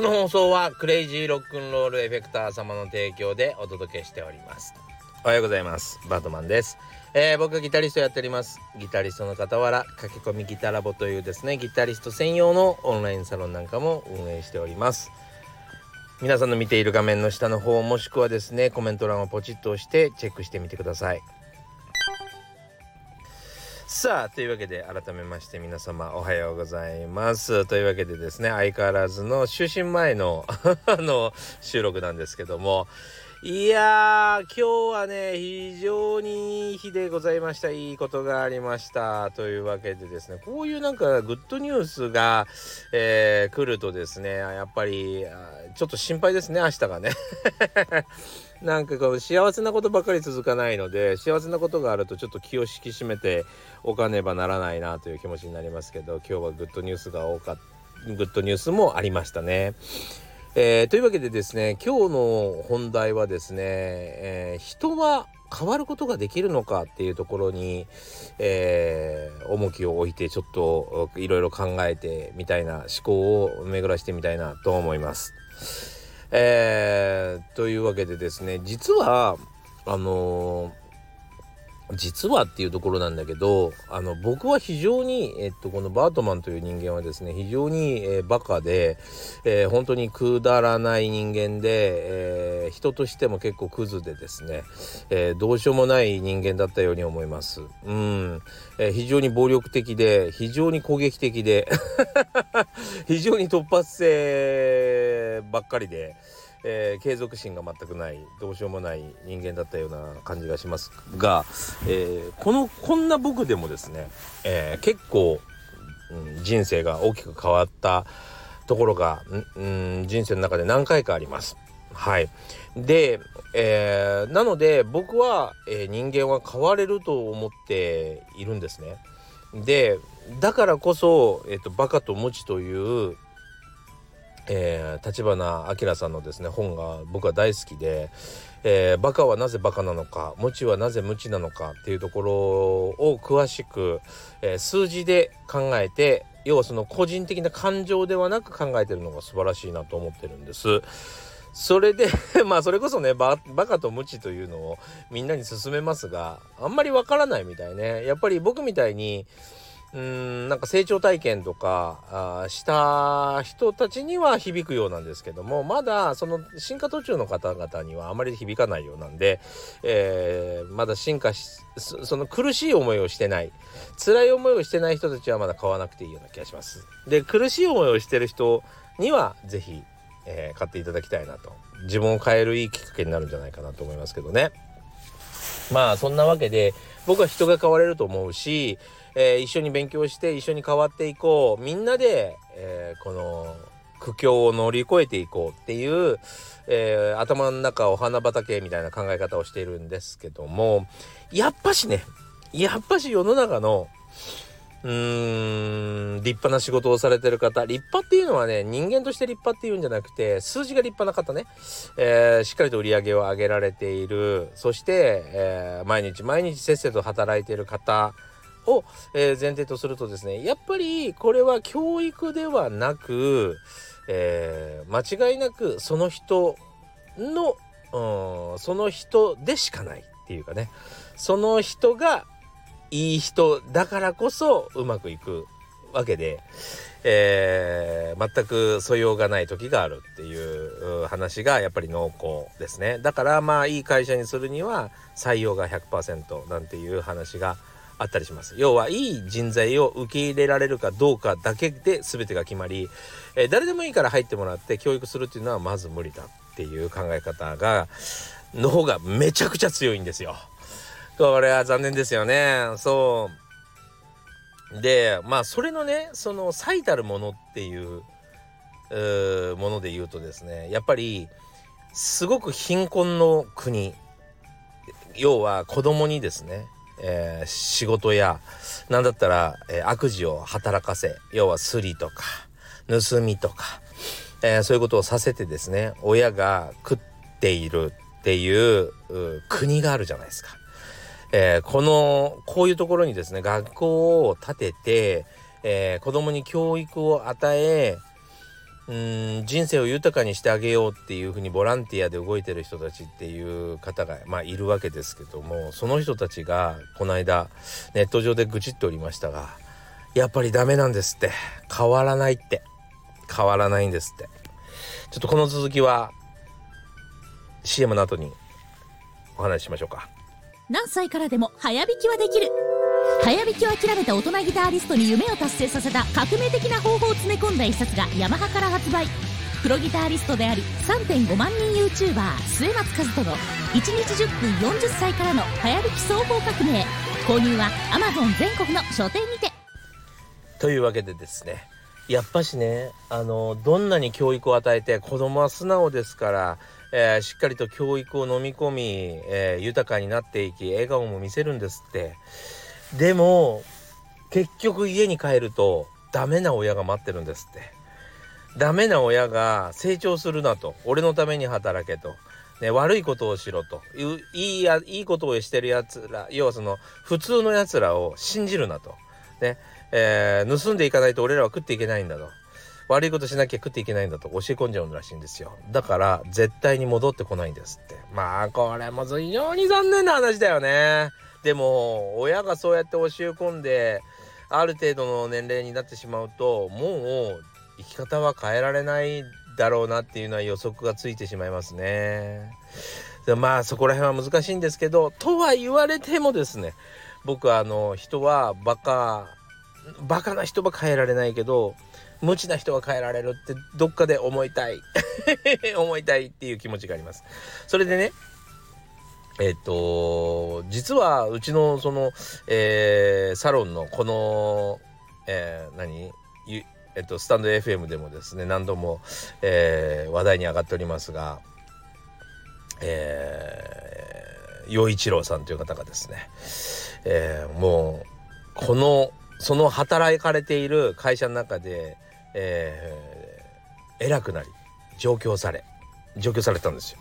この放送はクレイジーロックンロールエフェクター様の提供でお届けしております。おはようございます。バートマンです。えー、僕はギタリストやっております。ギタリストの傍ら駆け込みギタラボというですねギタリスト専用のオンラインサロンなんかも運営しております。皆さんの見ている画面の下の方もしくはですねコメント欄をポチッと押してチェックしてみてください。さあというわけで改めまして皆様おはようございます。というわけでですね相変わらずの就寝前の あの収録なんですけどもいやー今日はね非常にいい日でございました。いいことがありました。というわけでですねこういうなんかグッドニュースが、えー、来るとですねやっぱりちょっと心配ですね明日がね。なんかこう幸せなことばかり続かないので幸せなことがあるとちょっと気を引き締めておかねばならないなという気持ちになりますけど今日はグッドニュースが多かったグッドニュースもありましたね。えー、というわけでですね今日の本題はですね、えー、人は変わることができるのかっていうところに、えー、重きを置いてちょっといろいろ考えてみたいな思考を巡らしてみたいなと思います。えー、というわけでですね実はあの実はっていうところなんだけどあの僕は非常に、えっと、このバートマンという人間はですね非常に、えー、バカで、えー、本当にくだらない人間で、えー、人としても結構クズでですね、え、どうしようもない人間だったように思います。うん、え、非常に暴力的で非常に攻撃的で 非常に突発性ばっかりで。えー、継続心が全くないどうしようもない人間だったような感じがしますが、えー、このこんな僕でもですね、えー、結構、うん、人生が大きく変わったところが、うん、人生の中で何回かあります。はい、で、えー、なので僕は、えー、人間は変われると思っているんですね。でだからこそ、えーと「バカとムチ」というえ、立花明さんのですね本が僕は大好きで、えー、バカはなぜバカなのか無知はなぜ無知なのかっていうところを詳しく、えー、数字で考えて要はその個人的な感情ではなく考えてるのが素晴らしいなと思ってるんです。それで まあそれこそねバカと無知というのをみんなに勧めますがあんまりわからないみたいねやっぱり僕みたいにうんなんか成長体験とかあした人たちには響くようなんですけどもまだその進化途中の方々にはあまり響かないようなんで、えー、まだ進化しその苦しい思いをしてない辛い思いをしてない人たちはまだ買わなくていいような気がします。で苦しい思いをしてる人には是非、えー、買っていただきたいなと自分を変えるいいきっかけになるんじゃないかなと思いますけどね。まあそんなわけで僕は人が変われると思うしえー、一緒に勉強して一緒に変わっていこう。みんなで、えー、この苦境を乗り越えていこうっていう、えー、頭の中お花畑みたいな考え方をしているんですけども。やっぱしねやっぱし世の中のうーん立派な仕事をされてる方立派っていうのはね人間として立派っていうんじゃなくて数字が立派な方ね、えー、しっかりと売り上げを上げられている。そして、えー、毎日毎日せっせと働いている方。を、え、前提とするとですねやっぱりこれは教育ではなく、えー、間違いなくその人の、うん、その人でしかないっていうかねその人がいい人だからこそうまくいくわけで、えー、全く素養がない時があるっていう話がやっぱり濃厚ですね。だからまあいい会社にするには採用が100%なんていう話があったりします要はいい人材を受け入れられるかどうかだけで全てが決まり、えー、誰でもいいから入ってもらって教育するっていうのはまず無理だっていう考え方がの方がめちゃくちゃ強いんですよ。これは残念ですよね。そうでまあそれのねその最たるものっていうもので言うとですねやっぱりすごく貧困の国要は子供にですねえー、仕事や何だったら、えー、悪事を働かせ要はスリとか盗みとか、えー、そういうことをさせてですね親が食っているっていう国があるじゃないですか。えー、このこういうところにですね学校を建てて、えー、子供に教育を与えうん人生を豊かにしてあげようっていうふうにボランティアで動いてる人たちっていう方が、まあ、いるわけですけどもその人たちがこの間ネット上で愚痴っておりましたがやっぱりダメなんですって。変わらないって。変わらないんですって。ちょっとこの続きは CM の後にお話ししましょうか。何歳からでも早弾きはできる。早弾きを諦めた大人ギタリストに夢を達成させた革命的な方法を詰め込んだ一冊がヤマハから発売。プロギタリストであり3.5万人 YouTuber 末松和人の1日10分40歳からの早弾き総合革命。購入は Amazon 全国の書店にて。というわけでですねやっぱしねあのどんなに教育を与えて子供は素直ですから、えー、しっかりと教育を飲み込み、えー、豊かになっていき笑顔も見せるんですって。でも結局家に帰るとダメな親が待ってるんですって。ダメな親が成長するなと。俺のために働けと、ね、悪いことをしろと。いいやいいことをしてるやつら要はその普通のやつらを信じるなと、ねえー、盗んでいかないと俺らは食っていけないんだと。悪いことしなきゃ食っていけないんだと。教え込んじゃうらしいんですよ。だから絶対に戻ってこないんですって。まあこれも非常に残念な話だよね。でも親がそうやって教え込んである程度の年齢になってしまうともう生き方は変えられないだろうなっていうのは予測がついてしまいますね。まあそこら辺は難しいんですけどとは言われてもですね僕はあの人はバカバカな人は変えられないけど無知な人は変えられるってどっかで思いたい 思いたいっていう気持ちがあります。それでねえっと実はうちのその、えー、サロンのこの、えー、何？えっと、スタンド FM でもですね何度も、えー、話題に上がっておりますが、えー、陽一郎さんという方がですね、えー、もうこのその働かれている会社の中で、えー、偉くなり上京され上京されたんですよ。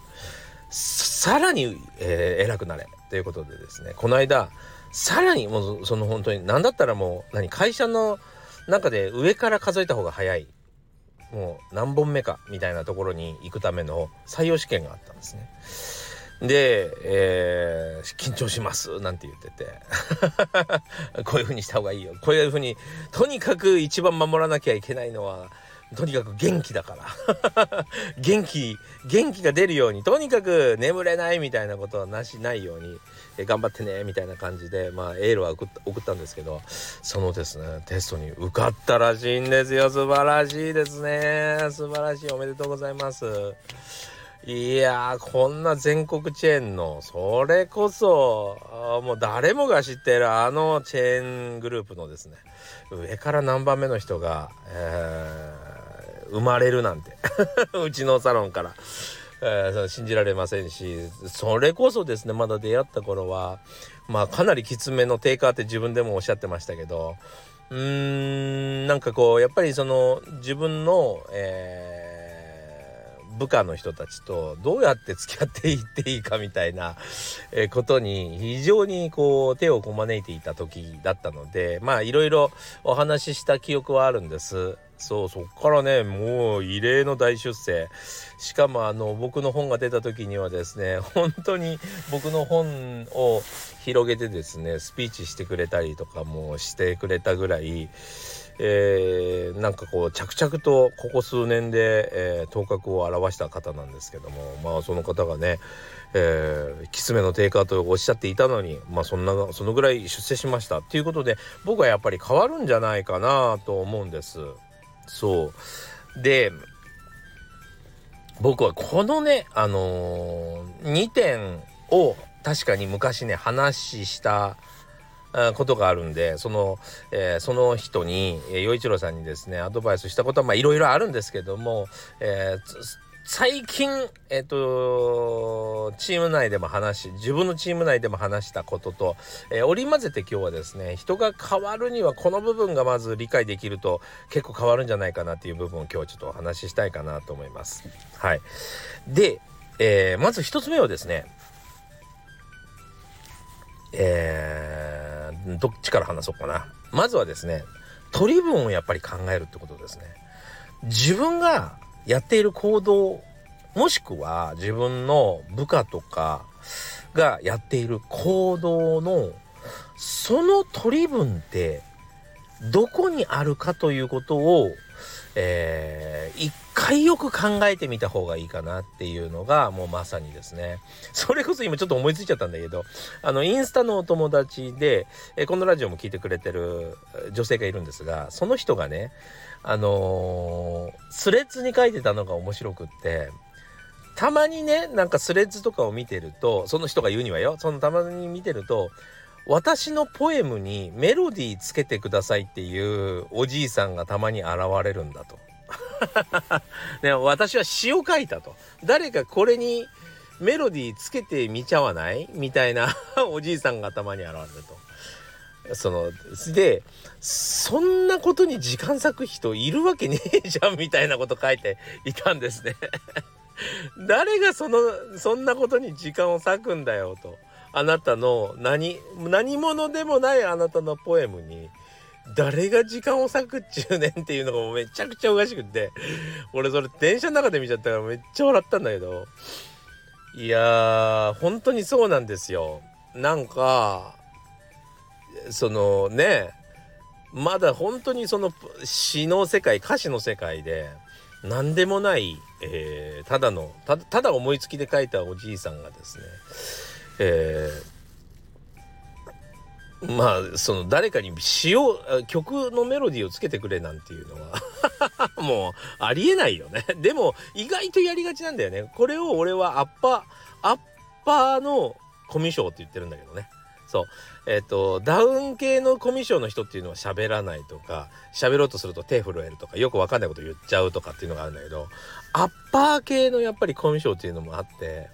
さらに、えー、偉くなれ。ということでですね。この間さらにもうその本当に何だったらもう何会社の中で上から数えた方が早い。もう何本目かみたいなところに行くための採用試験があったんですね。で、えー、緊張しますなんて言ってて。こういう風にした方がいいよ。こういう風にとにかく一番守らなきゃいけないのはとにかく元気だから。元気元気が出るようにとにかく眠れないみたいなことはなしないようにえ頑張ってねみたいな感じでまあエールは送ったんですけどそのですねテストに受かったらしいんですよ。素晴らしいですね。素晴らしい。おめでとうございます。いやこんな全国チェーンのそれこそもう誰もが知ってるあのチェーングループのですね上から何番目の人が、えー、生まれるなんて。うちのサロンから。えー、信じられませんし。それこそですねまだ出会った頃はまあかなりきつめの低下って自分でもおっしゃってましたけど。うーんなんかこうやっぱりその自分の、えー、部下の人たちとどうやって付き合っていっていいかみたいな、ことに非常にこう手をこまねいていた時だったのでまあいろいろお話しした記憶はあるんです。そうそっからねもう異例の大出世しかもあの僕の本が出た時にはですね本当に僕の本を広げてですねスピーチしてくれたりとかもしてくれたぐらい、えー、なんかこう着々とここ数年で、えー、頭角を現した方なんですけどもまあその方がねえー、きつめの低下とおっしゃっていたのに、まあ、そんなそのぐらい出世しましたっていうことで僕はやっぱり変わるんじゃないかなと思うんです。そうで僕はこのねあのー、2点を確かに昔ね話したことがあるんでその、えー、その人に陽一郎さんにですねアドバイスしたことはいろいろあるんですけども、えー最近、えっ、と、チーム内でも話し、自分のチーム内でも話したことと、えー、織り交ぜて今日はですね、人が変わるにはこの部分がまず理解できると結構変わるんじゃないかなっていう部分を今日ちょっとお話ししたいかなと思います。はい。で、えー、まず一つ目はですね、えー、どっちから話そうかな。まずはですね、取り分をやっぱり考えるってことですね。自分がやっている行動もしくは自分の部下とかがやっている行動のその取り分ってどこにあるかということを、えー、一回よく考えてみた方がいいかなっていうのがもうまさにですねそれこそ今ちょっと思いついちゃったんだけどあのインスタのお友達で、え、このラジオも聞いてくれてる女性がいるんですがその人がねあのー、スレッズに書いてたのが面白くってたまにねなんかスレッズとかを見てるとその人が言うにはよそのたまに見てると私のポエムにメロディーつけてくださいっていうおじいさんがたまに現れるんだと。ね、私は詩を書いたと。誰かこれにメロディーつけてみちゃわない？みたいな おじいさんがたまに現れると。そのでそんなことに時間割く人いるわけねえじゃんみたいなこと書いていたんですね 誰がそのそんなことに時間を割くんだよと。あなたの何何者でもないあなたのポエムに誰が時間を割くっちゅうねんっていうのがもうめちゃくちゃおかしくって俺それ電車の中で見ちゃったからめっちゃ笑ったんだけど。いやー本当にそうなんですよ。なんかそのねまだ本当にその詩の世界歌詞の世界で何でもない、えー、ただのただ思いつきで書いたおじいさんがですねえー、まあその誰かに詩を曲のメロディーをつけてくれなんていうのは もうありえないよね。でも意外とやりがちなんだよね。これを俺はアッパーアッパーのコミュ障って言ってるんだけどね。そう。えっ、ー、とダウン系のコミュ障の人っていうのは喋らないとか喋ろうとすると手震えるとかよくわかんないこと言っちゃうとかっていうのがあるんだけどアッパー系のやっぱりコミュ障っていうのもあって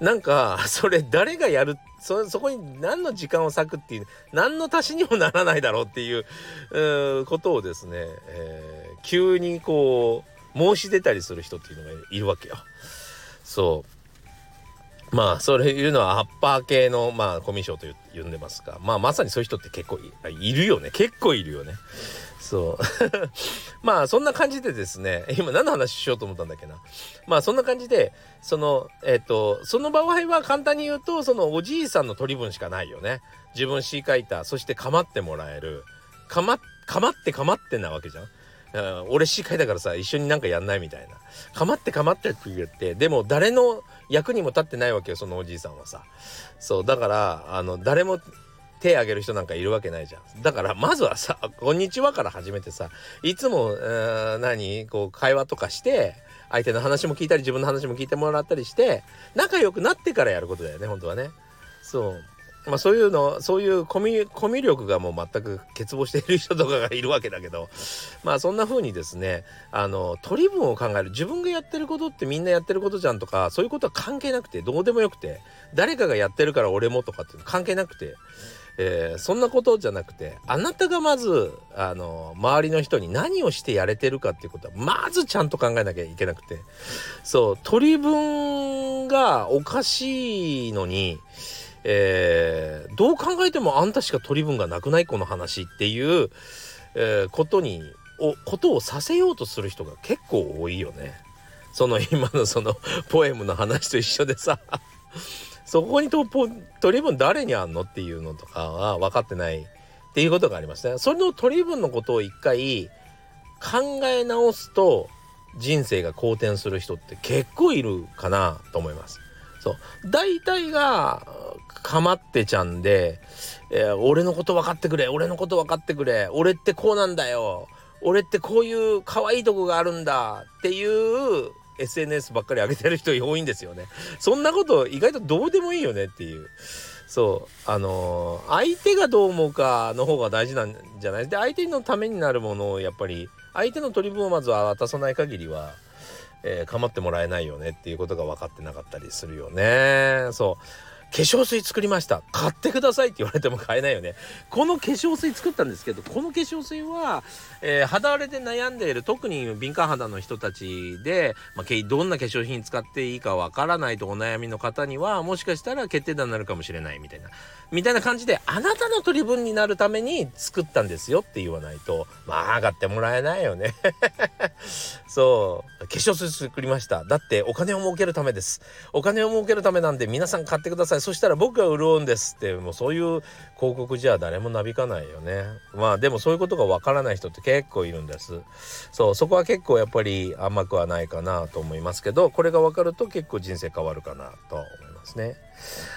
なんかそれ誰がやるそそこに何の時間を割くっていう何の足しにもならないだろうっていううことをですね、えー、急にこう申し出たりする人っていうのがいるわけよ。そうまあそれいうのはアッパー系のまあコミュ障と呼んでますがまあまさにそういう人って結構いるよね結構いるよね。そう。まあそんな感じでですね今何の話しようと思ったんだっけな。まあそんな感じでそのえっ、とその場合は簡単に言うとそのおじいさんの取り分しかないよね。自分詩書いたそして構ってもらえる。かま構って構ってなわけじゃん。俺詩書いたからさ一緒になんかやんないみたいな。構って構ってって言ってでも誰の役にも立ってないわけよそのおじいさんはさ。そうだからあの誰も手挙げる人なんかいるわけないじゃん。だからまずはさ「こんにちは」から始めてさいつも何こう会話とかして相手の話も聞いたり自分の話も聞いてもらったりして仲良くなってからやることだよね本当はね。そうまあそういうのそういうコミュコミュ力がもう全く欠乏している人とかがいるわけだけどまあそんな風にですねあの取り分を考える自分がやってることってみんなやってることじゃんとかそういうことは関係なくてどうでもよくて誰かがやってるから俺もとかっていうの関係なくてえー、そんなことじゃなくてあなたがまずあの周りの人に何をしてやれてるかっていうことはまずちゃんと考えなきゃいけなくてそう取り分がおかしいのに、えー、どう考えてもあんたしか取り分がなくないこの話っていう、えー、ことにおことをさせようとする人が結構多いよね。その今のそのポエムの話と一緒でさそこにと取り分誰にあんのっていうのとかは分かってないっていうことがありましたね。それの取り分のことを一回考え直すと人生が好転する人って結構いるかなと思います。そう。大体がかまってちゃんで、えー、俺のこと分かってくれ、俺のこと分かってくれ、俺ってこうなんだよ、俺ってこういう可愛いとこがあるんだっていう SNS ばっかり上げてる人多いんですよね。そんなこと意外とどうでもいいよねっていう。そうあのー、相手がどう思うかの方が大事なんじゃない？で相手のためになるものをやっぱり相手の取り分をまずは渡さない限りは、えー、構ってもらえないよねっていうことが分かってなかったりするよね。そう化粧水作りました。買ってくださいって言われても買えないよね。この化粧水作ったんですけどこの化粧水は、えー、肌荒れで悩んでいる特に敏感肌の人たちで、まあ、どんな化粧品使っていいかわからないとお悩みの方にはもしかしたら決定打になるかもしれないみたいな。みたいな感じであなたの取り分になるために作ったんですよって言わないとまあ買ってもらえないよね。そう。化粧水作りました。だってお金を儲けるためです。お金を儲けるためなんで皆さん買ってください。そしたら僕が潤うんですってもうそういう広告じゃ誰もなびかないよね。まあでもそういうことがわからない人って結構いるんです。そうそこは結構やっぱり甘くはないかなと思いますけどこれが分かると結構人生変わるかなと思いますね。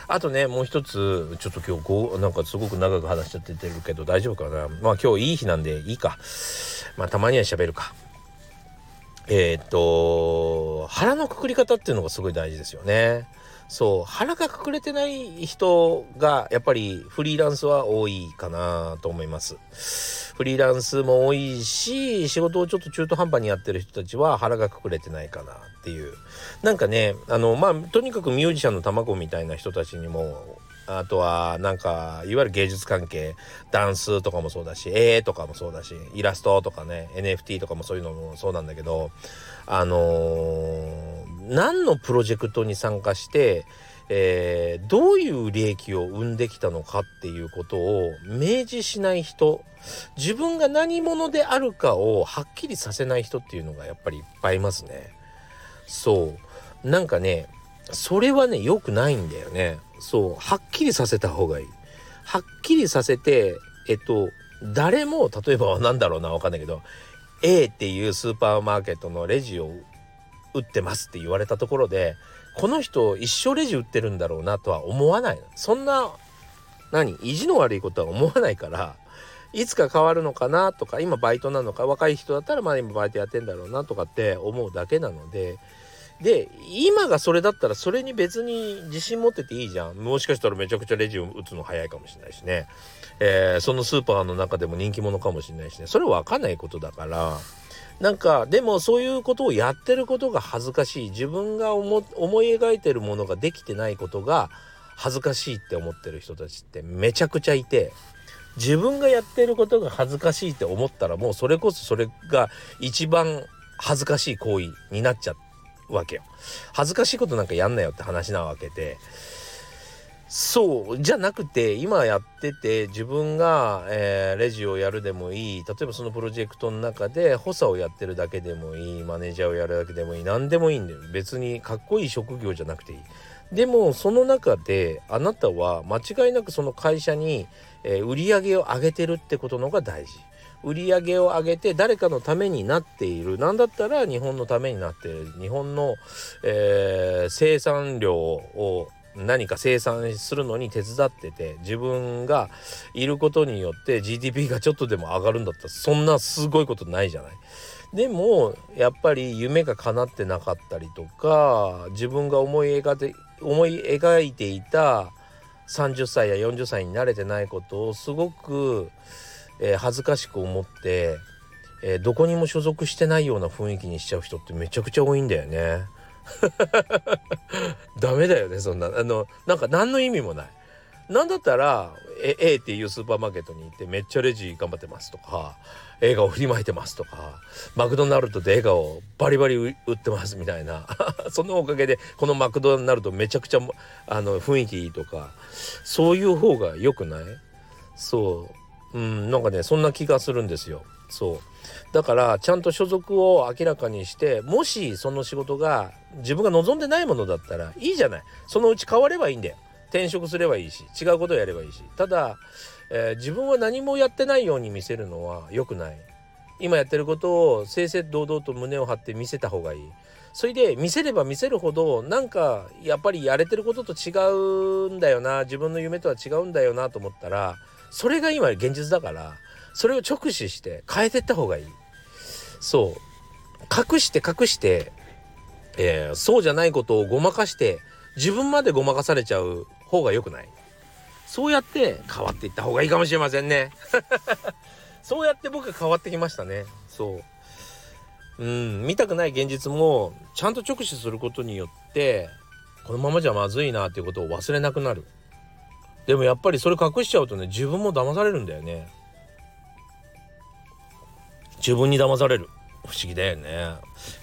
あとねもう一つちょっと今日こうなんかすごく長く話しちゃっててるけど大丈夫かな。まあ今日いい日なんでいいか。まあたまには喋るか。えー、っと腹のくくり方っていうのがすごい大事ですよね。そう腹が隠れてない人がやっぱりフリーランスは多いかなと思います。フリーランスも多いし仕事をちょっと中途半端にやってる人たちは腹が隠れてないかなっていう。なんかねあのまあとにかくミュージシャンの卵みたいな人たちにもあとはなんかいわゆる芸術関係ダンスとかもそうだし絵とかもそうだしイラストとかね NFT とかもそういうのもそうなんだけどあのー、何のプロジェクトに参加して、えー、どういう利益を生んできたのかっていうことを明示しない人自分が何者であるかをはっきりさせない人っていうのがやっぱりいっぱいいますね。そうなんかねそれはね良くないんだよね。そうはっきりさせた方がいい。はっきりさせてえっと誰も例えばなんだろうなわかんないけど A っていうスーパーマーケットのレジを売ってますって言われたところでこの人一生レジ売ってるんだろうなとは思わないそんな何？意地の悪いことは思わないからいつか変わるのかなとか今バイトなのか若い人だったらまだ今バイトやってんだろうなとかって思うだけなのでで今がそれだったらそれに別に自信持ってていいじゃん。もしかしたらめちゃくちゃレジを打つの早いかもしれないしね、えー、そのスーパーの中でも人気者かもしれないしね。それは分かんないことだからなんかでもそういうことをやってることが恥ずかしい自分が思い描いてるものができてないことが恥ずかしいって思ってる人たちってめちゃくちゃいて自分がやってることが恥ずかしいって思ったらもうそれこそそれが一番恥ずかしい行為になっちゃうわけよ。恥ずかしいことなんかやんなよって話なわけで。そうじゃなくて今やってて自分が、えー、レジをやるでもいい。例えばそのプロジェクトの中で補佐をやってるだけでもいい。マネージャーをやるだけでもいい。何でもいいんだよ。別にかっこいい職業じゃなくていい。でもその中であなたは間違いなくその会社に、えー、売り上げを上げてるってことのが大事。売り上げを上げて誰かのためになっている。何だったら日本のためになっている。日本の、えー、生産量を何か生産するのに手伝ってて自分がいることによって GDP がちょっとでも上がるんだったらそんなすごいことないじゃない。でもやっぱり夢が叶ってなかったりとか自分が思い描いて思い描いていた30歳や40歳に慣れてないことをすごく、えー、恥ずかしく思って、えー、どこにも所属してないような雰囲気にしちゃう人ってめちゃくちゃ多いんだよね。ダメだよねそんな。あのなんか何の意味もない。なんだったら A, A っていうスーパーマーケットに行ってめっちゃレジ頑張ってますとか映画を振りまいてますとかマクドナルドで映画をバリバリ売ってますみたいな そのおかげでこのマクドナルドめちゃくちゃあの雰囲気いいとかそういう方が良くない？そう。うんなんかねそんな気がするんですよ。そう。だからちゃんと所属を明らかにしてもしその仕事が自分が望んでないものだったらいいじゃない。そのうち変わればいいんだよ。転職すればいいし違うことをやればいいし。ただ、えー、自分は何もやってないように見せるのは良くない。今やってることを正々堂々と胸を張って見せた方がいい。それで見せれば見せるほどなんかやっぱりやれてることと違うんだよな。自分の夢とは違うんだよなと思ったらそれが今現実だからそれを直視して変えてった方がいい。そう。隠して隠して、えー、そうじゃないことをごまかして自分までごまかされちゃう方が良くない。そうやって変わっていった方がいいかもしれませんね。そうやって僕は変わってきましたね。そう。うん見たくない現実もちゃんと直視することによってこのままじゃまずいなっていうことを忘れなくなる。でもやっぱりそれ隠しちゃうとね自分も騙されるんだよね。自分に騙される。不思議だよね。や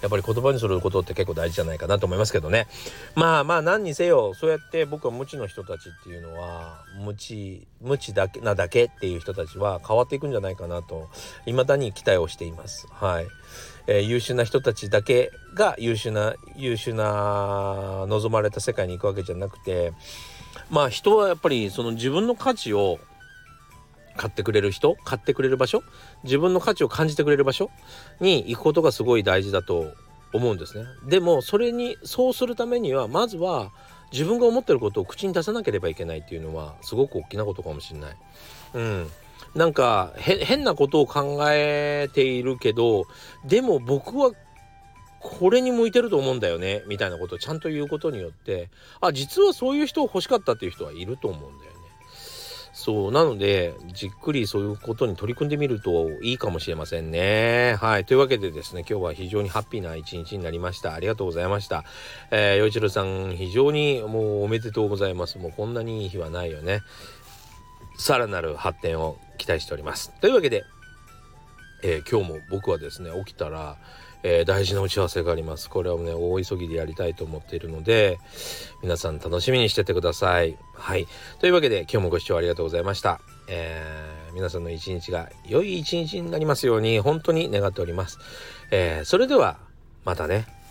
っぱり言葉にすることって結構大事じゃないかなと思いますけどね。まあまあ何にせよそうやって僕は無知の人たちっていうのは無知無知だけなだけっていう人たちは変わっていくんじゃないかなと未だに期待をしています。はい、えー、優秀な人たちだけが優秀な優秀な望まれた世界に行くわけじゃなくてまあ人はやっぱりその自分の価値を買ってくれる人買ってくれる場所自分の価値を感じてくれる場所に行くことがすごい大事だと思うんですね。でもそれにそうするためにはまずは自分が思ってることを口に出さなければいけないっていうのはすごく大きなことかもしれない。うん。なんか変なことを考えているけどでも僕はこれに向いてると思うんだよねみたいなことをちゃんと言うことによってあ実はそういう人を欲しかったっていう人はいると思うんだよね。そうなのでじっくりそういうことに取り組んでみるといいかもしれませんね。はいというわけでですね今日は非常にハッピーな一日になりましたありがとうございました。えー、陽一郎さん非常にもうおめでとうございますもうこんなにいい日はないよね。さらなる発展を期待しております。というわけで、えー、今日も僕はですね起きたらえー、大事な打ち合わせがあります。これをね、大急ぎでやりたいと思っているので、皆さん楽しみにしててください。はい。というわけで、今日もご視聴ありがとうございました。えー、皆さんの一日が良い一日になりますように、本当に願っております。えー、それでは、またね。